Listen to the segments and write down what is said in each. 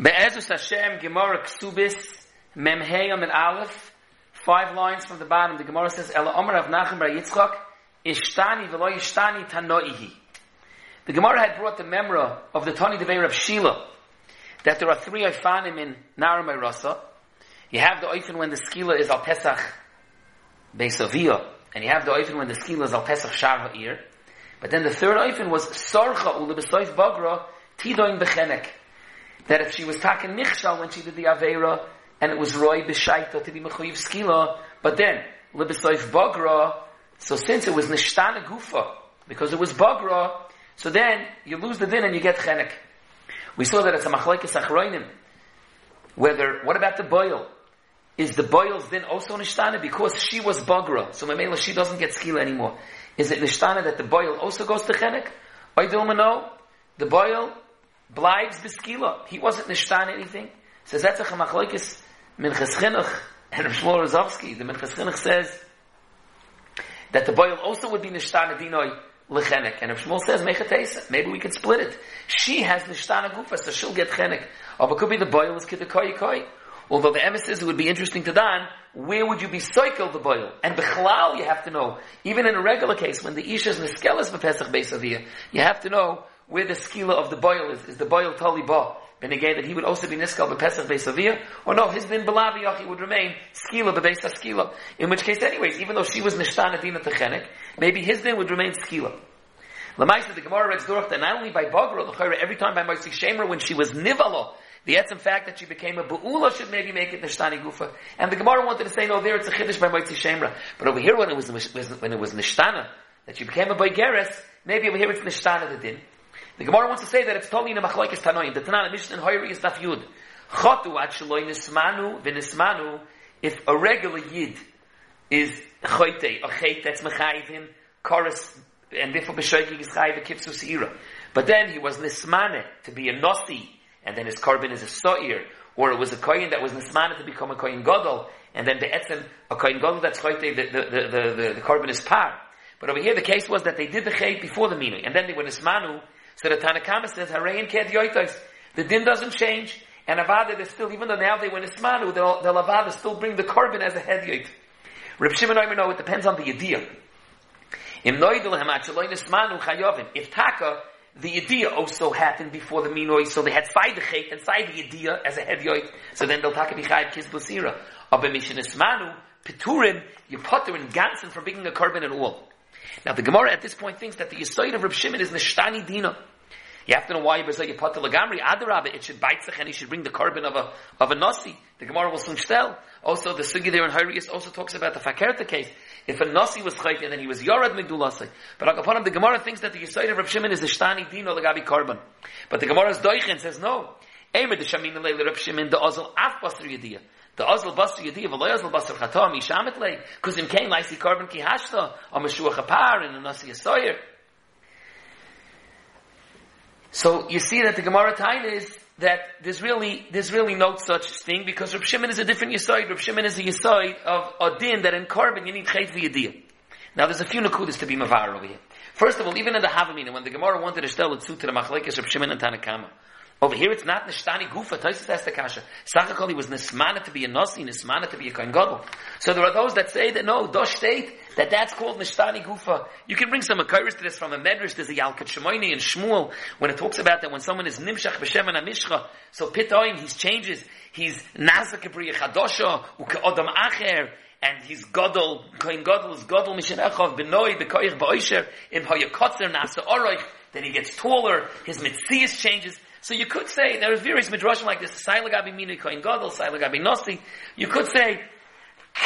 Be'ezus Hashem, Gemara Ksubis, Memheyam and Aleph, five lines from the bottom, the Gemara says, Ela Omer Rav Nachem Bar Yitzchak, Ishtani v'lo Ishtani Tanoihi. The Gemara had brought the memra of the Tani Devei of Shila, that there are three Ifanim in Naramay Rasa. You have the Oifen when the Skila is Al Pesach Beisaviyah, and you have the Oifen when the Skila is Al Pesach Shar Ha'ir. But then the third Oifen was Sorcha Ule Besoif Bagra Tidoin Bechenek that if she was taken nichshal when she did the avera, and it was roy b'shaita to be mechuyiv skila, but then libesoif bagra, so since it was nishtana gufa, because it was bagra, so then you lose the din and you get chenek. We saw that it's a machlekes achroinim. Whether what about the boil? Is the boil's din also nishtana because she was bagra, so memela she doesn't get skila anymore? Is it nishtana that the boil also goes to chenek? Oidil the boil Bleibs beskila. He wasn't nishtan anything. Says that's a chamachloikis minchas chinuch and Shmuel Rozovsky. The minchas chinuch says that the boil also would be nishtan adinoi lechenek. And if Shmuel says mechatesa, maybe we could split it. She has nishtan gufa, so she'll get chenek. Oh, or it could be the boil is kidakoi koi. Although the emissaries would be interesting to Dan, where would you be cycle the boil? And bechlal, you have to know. Even in a regular case, when the isha is niskelas b'pesach beisaviyah, you have to know where the skila of the boil is. Is the boil tali ba? Ben again, that he would also be niskal b'pesach beisavir, or no, his bin he would remain skila b'beisa skila. In which case, anyways, even though she was nishtana dina techenek, maybe his din would remain skila. Lamaisa, the Gemara reads Dorach that not only by Bagra, the every time by Moitzi Shemer, when she was Nivala, the etzim fact that she became a Bu'ula should maybe make it Nishtani Gufa. And the Gemara wanted to say, no, there it's a Chiddush by Moitzi Shemra. But over here, when it was, when it was Nishtana, that she became a Boigeres, maybe over here it's Nishtana the Din. The Gemara wants to say that it's totally in a machlokes tanoim. The Tanana Mishnah in Hoyri is daf yud. Chotu ad shaloi nismanu v'nismanu. If a regular yid is choyte, a chayt that's mechayiv him, chorus, and therefore b'shoyki is chayiv a kipsu seira. But then he was nismane to be a nosi, and then his carbon is a so'ir, or it was a koyin that was nismane to become a koyin godol, and then the etzem, a koyin godol that's choyte, the, the, the, the, the is par. But over here the case was that they did the chayt before the minui, and then they were nismanu, so the Tanakama says, Harayin Ked Yoitos. The din doesn't change, and Avada, they still, even though now they went Ismanu, they'll, they'll Avada still bring the carbon as a head yoit. Reb Shimon Omer, no, it depends on the idea. Im noidel hamachaloin Ismanu chayovim. If Taka, the idea also happened before the minoi, so they had chait and side the idea as a head yoit, so then they'll taka bichayv kiz busira. Aber mishin Ismanu, Peturim, you putter in Gansen for bringing a carbon at all. Now the Gemara at this point thinks that the Yisoid of Reb Shimon is Nishtani Dina. You have to know why you say Pata Lagamri, Adarabah, it should bite and he should bring the carbon of a, of a Nasi. The Gemara will soon tell. Also, the Sugi there in Horiyos also talks about the Fakerta case. If a Nasi was Chayt and then he was Yorad Migdulasai. But him, the Gemara thinks that the Yisoid of Reb Shimon is the Shtani Dino Lagabi carbon. But the Gemara's Doichen says no. Emer the Shamin Leil Reb Shimon, the Ozal Af Basr Yediyah. The Ozal Basr Yediyah, V'lo Ozal Basr Chatam, Yishamet Lei, him came like carbon ki hashta, or Meshua Chapar, and a Nasi. So you see that the Gemara time is that there's really there's really no such thing because Reb Shimon is a different yisoid. Reb Shimon is a yisoid of a din that in carbon you need chayt v'yadiyah. Now there's a few nakudas to be mavar over here. First of all, even in the Havamina, when the Gemara wanted to tell it to the Machlekes Reb Shimon and Tanakama, over here it's not Nishtani Gufa, Taisus has the Kasha. Sachakoli was Nismana to be a Nasi, Nismana to be a Kohen Gadol. So there are those that say that no, Dosh state, that that's called Nishtani Gufa. You can bring some Akiris to this from a Medrash, there's a Yalkut Shimoni and Shmuel, when it talks about that when someone is Nimshach B'Shem and Amishcha, so Pitoim, he changes, he's Nazak Ebriya Chadosha, Uke Acher, and he's Gadol, Kohen Gadol is Gadol Mishenechov, Benoi, Bekoich Ba'osher, Im Hayakotzer Nasa Oroich, then he gets taller, his Mitzias changes, so you could say, there are various midrashim like this, Sailagabi Minu Kohen Gadol, Sailagabi Nosi. You could say,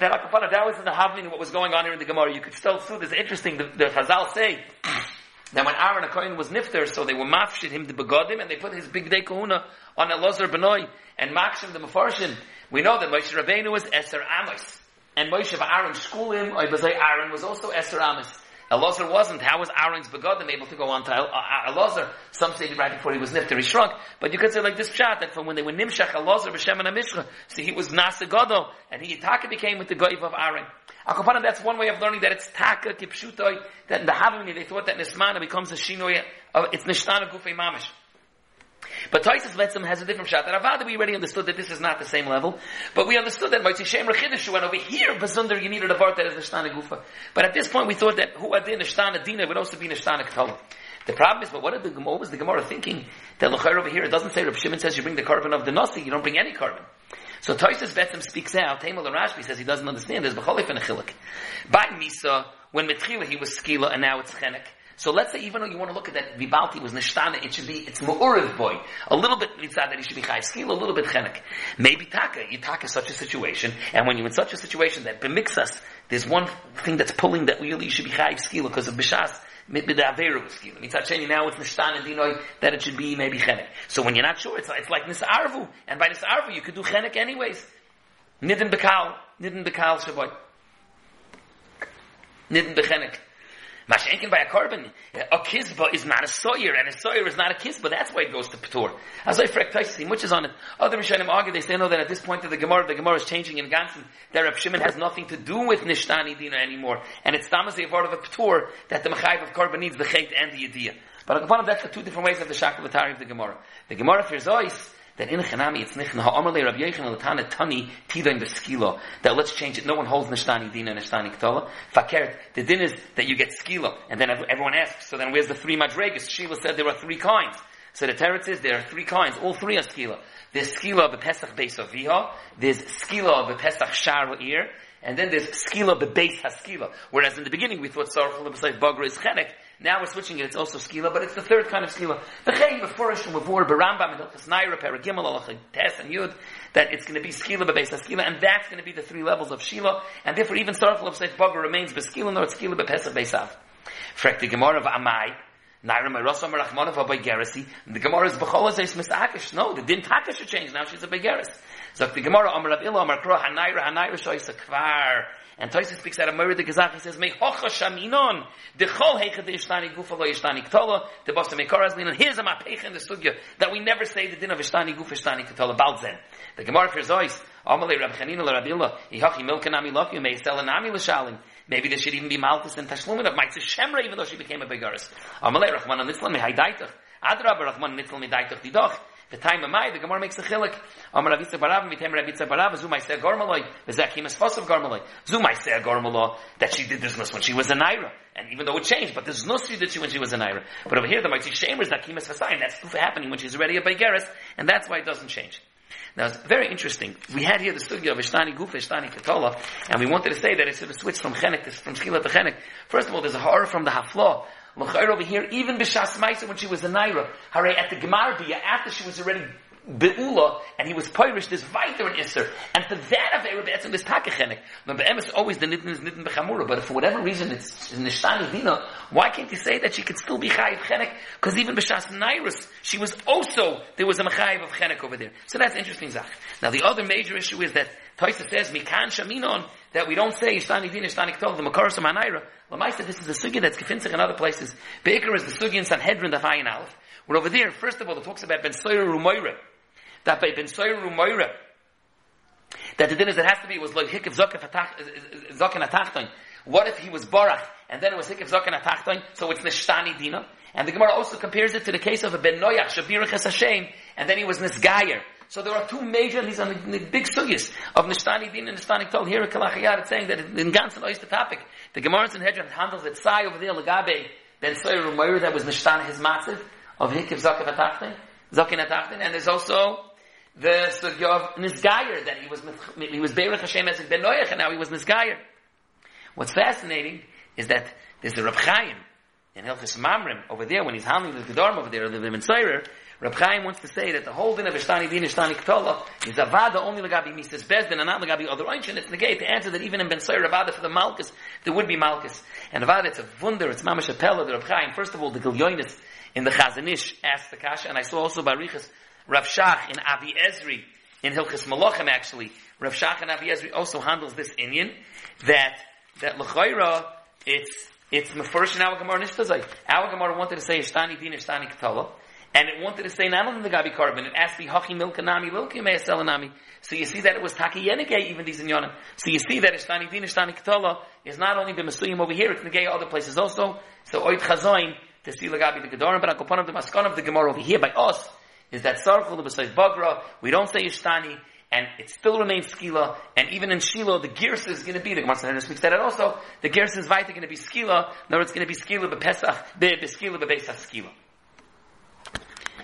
that Akapana, that was in the Havmin, what was going on here in the Gemara. You could still see this interesting, the, the Chazal say, that when Aaron Kohen was nifter, so they were mafshid him the begodim, and they put his big day kahuna on Elazar Benoy, and makshim the mafarshin. We know that Moshe Rabbeinu was Eser Amos. And Moshe of Aaron school him, Aaron was also Eser Amos. Elazar wasn't. How was Aaron's begodim able to go on to uh, Elazar? Some say right before he was nifter, he shrunk. But you could say like this shot that from when they were nimshach Elazar b'shem and Amishcha, so he was nasa gadol, and he taka became with the goyv of Aaron. Akapanan, that's one way of learning that it's taka kipshutoi, that in the Havamini they thought that Nismana becomes a shinoy, uh, it's nishtana gufei mamish. But Taisus Letzim has a different shot. That Avada, we already understood that this is not the same level. But we understood that Moitzi Shem Rechidish went over here, Bazunder, you needed a Vart that is Nishtana Gufa. But at this point, we thought that who Adin Nishtana Dina would also be Nishtana Ketala. The problem is, but what, did the, what was the Gemara thinking? That Lachar over here, it doesn't say Reb Shimon says you bring the carbon of the Nasi, you don't bring any carbon. So Toisus Betzim speaks out, and Rashbi says he doesn't understand, there's B'cholif and a Chilik. By Misa, when Metchila he was Skila and now it's Chenek. So let's say even though you want to look at that Vibalti was Nishtana, it should be, it's Mu'uriv boy. A little bit mitzad that he should be Chai Skila, a little bit Chenek. Maybe Taka, you Taka such a situation, and when you're in such a situation that bemixas, there's one thing that's pulling that really you should be Chai Skila because of Bishas, mit mit der Averu skill. Mitzat sheni now it's nishtan and dinoi that it should be maybe chenek. So when you're not sure, it's like, it's like nisarvu, and by nisarvu you could do chenek anyways. Nidin bekal, nidin bekal shavoy. Nidin bechenek. Mashenkin by a carbon, a kizba is not a soyer, and a soyer is not a kizba. That's why it goes to Patur. As I frek which is on it. Other Rishonim argue, they say no, that at this point of the Gemara, the Gemara is changing in Gansen, that Reb Shimon has nothing to do with Nishtani Dina anymore. And it's Tamas part of a Patur, that the Mechayiv of carbon needs the Chet and the Yediyah. But upon that's the two different ways of the Shakavatari of the Gemara. The Gemara fears That in Chanami it's nichna ha'amalei Rabbi Yechon l'tana tani tidain b'skilo. That let's change it. No one holds nishtani dina nishtani ktola. Fakert. The din is that you get skilo, and then everyone asks. So then where's the three madregas? Sheila said there are three kinds. So the teretz is there are three kinds. All three are skila. There's skila of the pesach beis aviha. There's skila of the pesach shar ear. And then there's skila bebeis haskila. Whereas in the beginning we thought sorrowful besides bagra is chenek. Now we're switching it, it's also skila, but it's the third kind of skila. Beforish and before barambam and hilchas naira paragimel alach tes and yud that it's going to be skila bebeis skila, and that's going to be the three levels of shila, and therefore even sorrowful of says bagra remains beskila nor it's skila bepesach beisav. Frek the gemara of amai. Naira Merosa Merachmanov by Gerasi. The Gemara is Bechol Azeis Misakish. No, the Din Taka should change. Now she's a Begeris. So the Gemara Amar Rav Ilo Amar Kro Hanaira Hanaira Shoysa Kvar. And Toysa speaks out of Murray the Gazach, he says, Me hocha shaminon, de chol heicha de ishtani gufa lo ishtani ktola, de bosta me koraz linon. Here's a mapecha in the sugya, that we never say the din of ishtani gufa ishtani ktola, balzen. The Gemara for Zois, Amalei Rab Chanina le Rabila, may sell anami l'shalim. Maybe there should even be malchus and tashlumin of Maitzah Shemra, even though she became a begaris. Amalei Rachman an Nitzlan me haydaitach. Adrab Rachman Nitzlan me daitach didoch. The time of my, the Gemara makes a chilik. Amar Ravitza Barav, Mitem Ravitza Barav, Zu Maiseh Gormaloi, Bezakim es Fosav Gormaloi. Zu Maiseh Gormaloi, that she did this when she was a Naira. And even though it changed, but this nus she did she when she was a Naira. But over here, the Mighty Shemer is Zakim es Fasayim. That's happening when she's already a Begeris, and that's why it doesn't change. Now it's very interesting. We had here the studio of Ishtani Gufa, Ishtani Katola, and we wanted to say that it should have switched from Chenek to, from Shkila to Chenek. First of all, there's a horror from the Haflah, Over here, even B'Shas Maisa when she was a Naira, Hare at the Gemar after she was already Be'ula, and he was Pirish, there's Viter and Isser. And for that Avera Be'etzim, there's Takachenek. But Be'em is always the Nidin is Nidin Bechamura, but if for whatever reason it's Nishtani Dina, why can't you say that she could still be Chayiv Chenek? Because even B'Shas Nairus, she was also, there was a Mechayiv of Chenek over there. So that's interesting, Zach. Now the other major issue is that Taisa says, Mikan Shaminon, that we don't say Ishtani Dina, Ishtani Ktol, the Makaras of Manaira. Lamaisa, this is the Sugi that's Gefinzich in other places. Baker is the Sugi in Sanhedrin, the Hayin Aleph. We're over there, first of all, it talks about Ben Soyer Rumoyre that by Ben Soyer Moira, that the din is it has to be, was like Hikav Zokin Atachton. What if he was Barach, and then it was Hikav Zokin Atachton, so it's Nishtani Dina? And the Gemara also compares it to the case of a Ben Noyach, Shabirach Es Hashem, and then he was Nisgayer. So there are two major, these are the, big sugyas of Nishtani Din and Nishtani Tol. Here at Kalachayat, it's saying that in Gansan oh, is the topic. The Gemara in Hedron handles it, Sai over there, Lagabe, Ben Rumayr, that was Nishtani, his massive, of Hikav Zokin Atachton. Zokin Atachton, and there's also the sugya of Nisgayer, that he was, he was Beirach Hashem as Ben Noach, and now he was Nisgayer. What's fascinating is that there's the Reb Chaim in Hilchis Mamrim over there, when he's handling the Gedarm over there, the Vimensayrer, Reb Chaim wants to say that the whole din of Ishtani Din, Ishtani Ktola, is Avada only Lagabi Mises Bezdin, and not Lagabi other Einshin. It's negate to answer that even in Ben Sayr Avada for the Malkus, there would be Malkus. And Avada, it's a wunder, it's Mamash Apella, the Reb Chaim. First of all, the Gilyonis in the Chazon Ish asked the Kasha, and I saw also Barichas Rav Shach in Avi Ezri, in Hilchis Malachim actually, Rav Shach and Avi Ezri also handles this Indian, that, that L'chayra, it's, it's Mefurish our Gemara Nishtazai. Gemara wanted to say Ishtani Din, Ishtani Ketala, and it wanted to say not only the Gabi Carbon, it asked me Hachi Milkanami, Milki Me'aselanami. So you see that it was Taki Yenegay, even these Inyonim. So you see that Ishtani Din, Ishtani Ketala is not only the Mesuyim over here, it's Negay other places also. So Oit Chazoin, to see Lagabi the Gedorim, but of the Maskan of the Gemara over here by us, is that Sarchul B'Sayf Bagra, we don't say Ishtani, and it still remains skila, and even in Shiloh, the Gersa is going to be, the Gemara Sanhedrin speaks that also, the Gersa is weiter going to be skila, in other words, it's going to be skila b'Pesach, b'skila b'Besach skila.